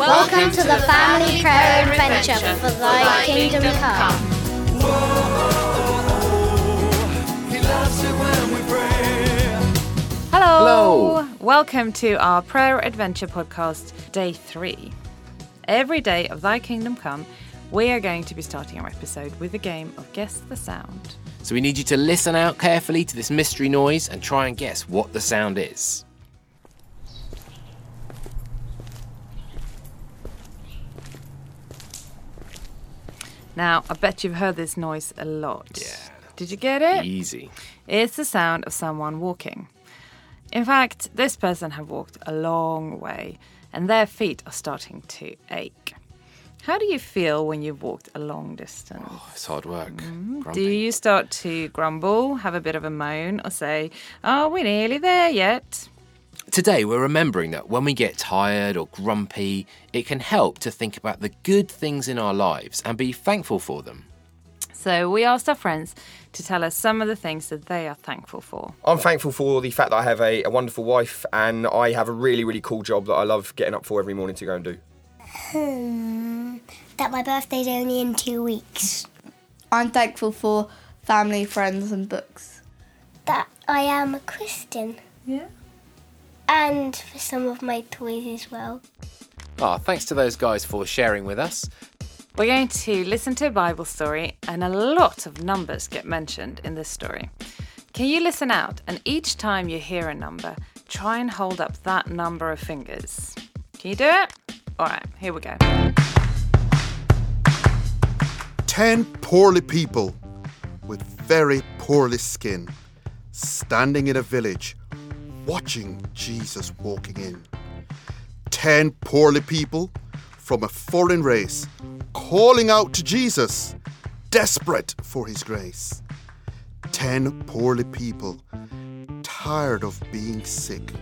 Welcome to the family prayer adventure for thy kingdom come. Hello. Welcome to our Prayer Adventure podcast, day three. Every day of Thy Kingdom Come, we are going to be starting our episode with a game of Guess the Sound. So we need you to listen out carefully to this mystery noise and try and guess what the sound is. Now, I bet you've heard this noise a lot. Yeah. Did you get it? Easy. It's the sound of someone walking. In fact, this person have walked a long way and their feet are starting to ache. How do you feel when you've walked a long distance? Oh, it's hard work. Mm-hmm. Do you start to grumble, have a bit of a moan, or say, Oh, we're nearly there yet? Today we're remembering that when we get tired or grumpy, it can help to think about the good things in our lives and be thankful for them. So we asked our friends to tell us some of the things that they are thankful for. I'm thankful for the fact that I have a, a wonderful wife and I have a really, really cool job that I love getting up for every morning to go and do. Hmm, that my birthday's only in two weeks. I'm thankful for family, friends, and books. That I am a Christian. Yeah. And for some of my toys as well. Ah, thanks to those guys for sharing with us. We're going to listen to a Bible story, and a lot of numbers get mentioned in this story. Can you listen out? And each time you hear a number, try and hold up that number of fingers. Can you do it? All right, here we go. Ten poorly people with very poorly skin standing in a village watching Jesus walking in. Ten poorly people from a foreign race calling out to Jesus, desperate for his grace. Ten poorly people tired of being sick.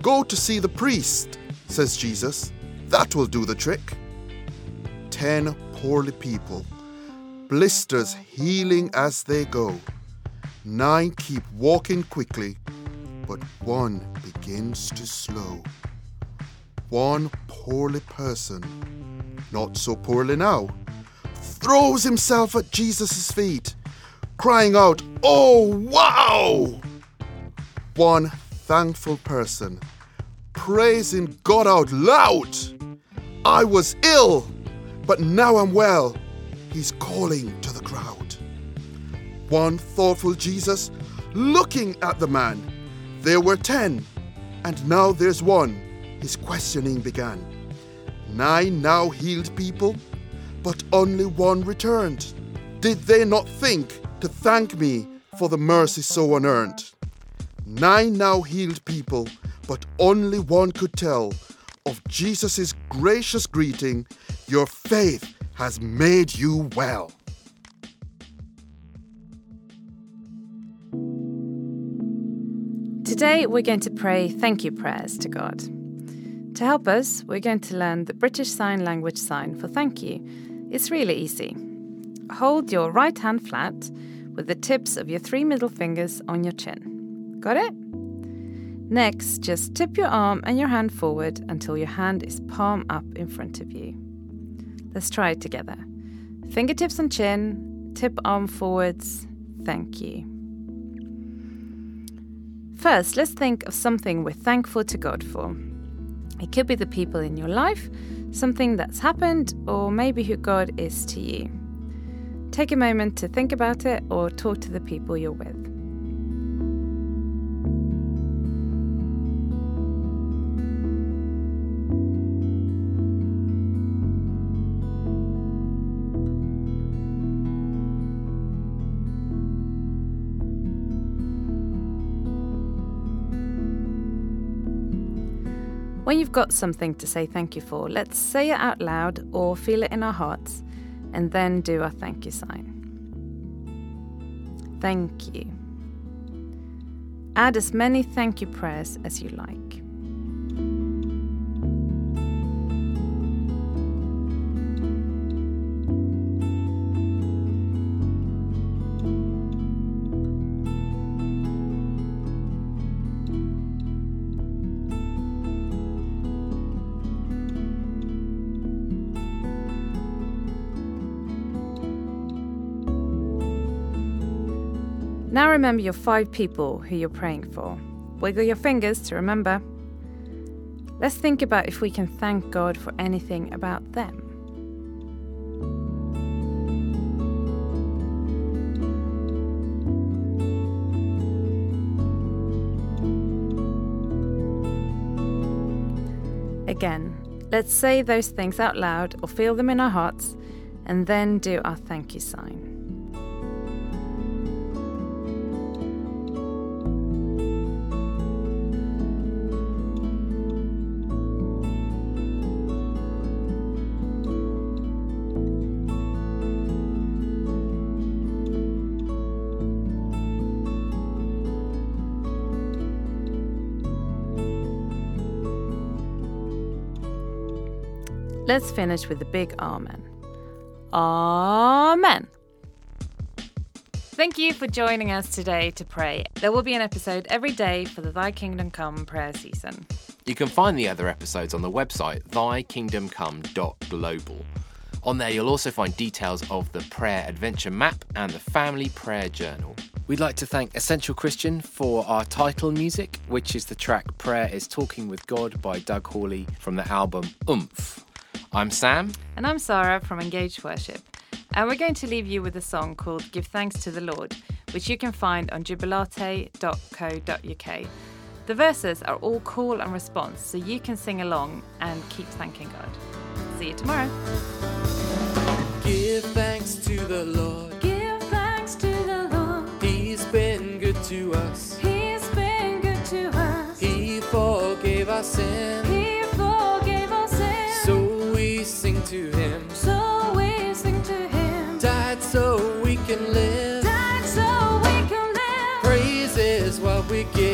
Go to see the priest, says Jesus. That will do the trick. Ten poorly people, blisters healing as they go. Nine keep walking quickly, but one begins to slow. One poorly person, not so poorly now, throws himself at Jesus' feet, crying out, Oh, wow! One thankful person, praising God out loud. I was ill, but now I'm well. He's calling to the crowd. One thoughtful Jesus looking at the man. There were ten, and now there's one. His questioning began. Nine now healed people, but only one returned. Did they not think to thank me for the mercy so unearned? Nine now healed people, but only one could tell of Jesus' gracious greeting Your faith has made you well. Today, we're going to pray thank you prayers to God. To help us, we're going to learn the British Sign Language sign for thank you. It's really easy. Hold your right hand flat with the tips of your three middle fingers on your chin. Got it? Next, just tip your arm and your hand forward until your hand is palm up in front of you. Let's try it together. Fingertips on chin, tip arm forwards. Thank you. First, let's think of something we're thankful to God for. It could be the people in your life, something that's happened, or maybe who God is to you. Take a moment to think about it or talk to the people you're with. When you've got something to say thank you for, let's say it out loud or feel it in our hearts and then do our thank you sign. Thank you. Add as many thank you prayers as you like. Now remember your five people who you're praying for. Wiggle your fingers to remember. Let's think about if we can thank God for anything about them. Again, let's say those things out loud or feel them in our hearts and then do our thank you sign. Let's finish with the big Amen. Amen. Thank you for joining us today to pray. There will be an episode every day for the Thy Kingdom Come prayer season. You can find the other episodes on the website thykingdomcome.global. On there, you'll also find details of the prayer adventure map and the family prayer journal. We'd like to thank Essential Christian for our title music, which is the track Prayer is Talking with God by Doug Horley from the album Oomph. I'm Sam. And I'm Sarah from Engaged Worship. And we're going to leave you with a song called Give Thanks to the Lord, which you can find on jubilate.co.uk. The verses are all call and response, so you can sing along and keep thanking God. See you tomorrow. Give thanks to the Lord. Give thanks to the Lord. He's been good to us. He's been good to us. He forgave our sin. To him. So we sing to Him. Died so we can live. Died so we can live. Praise is what we give.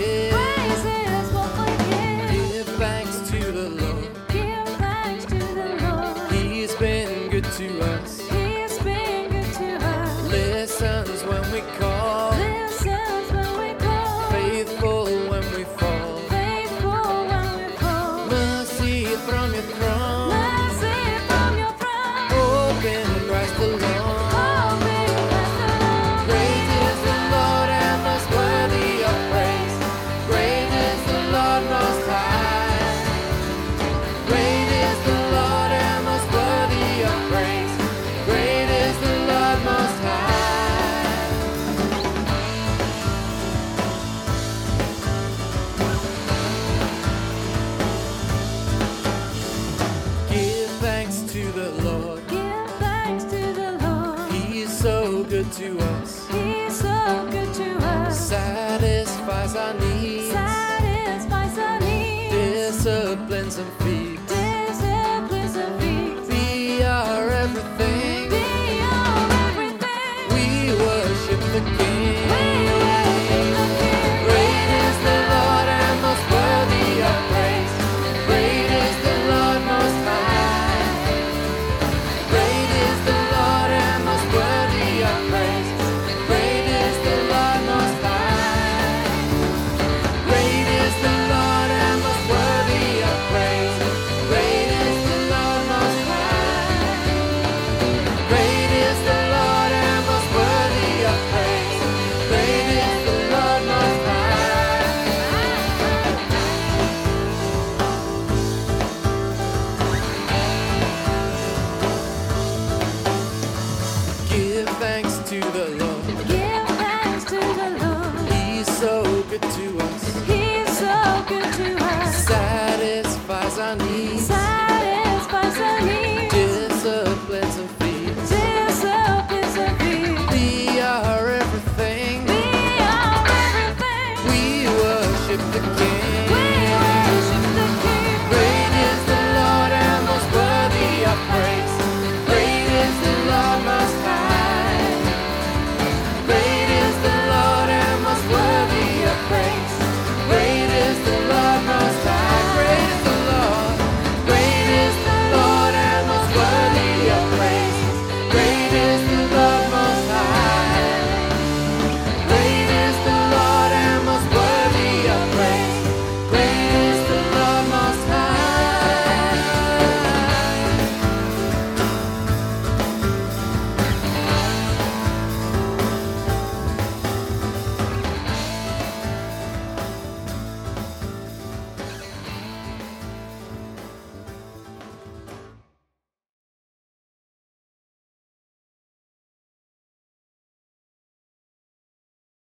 Satisfies our needs. the the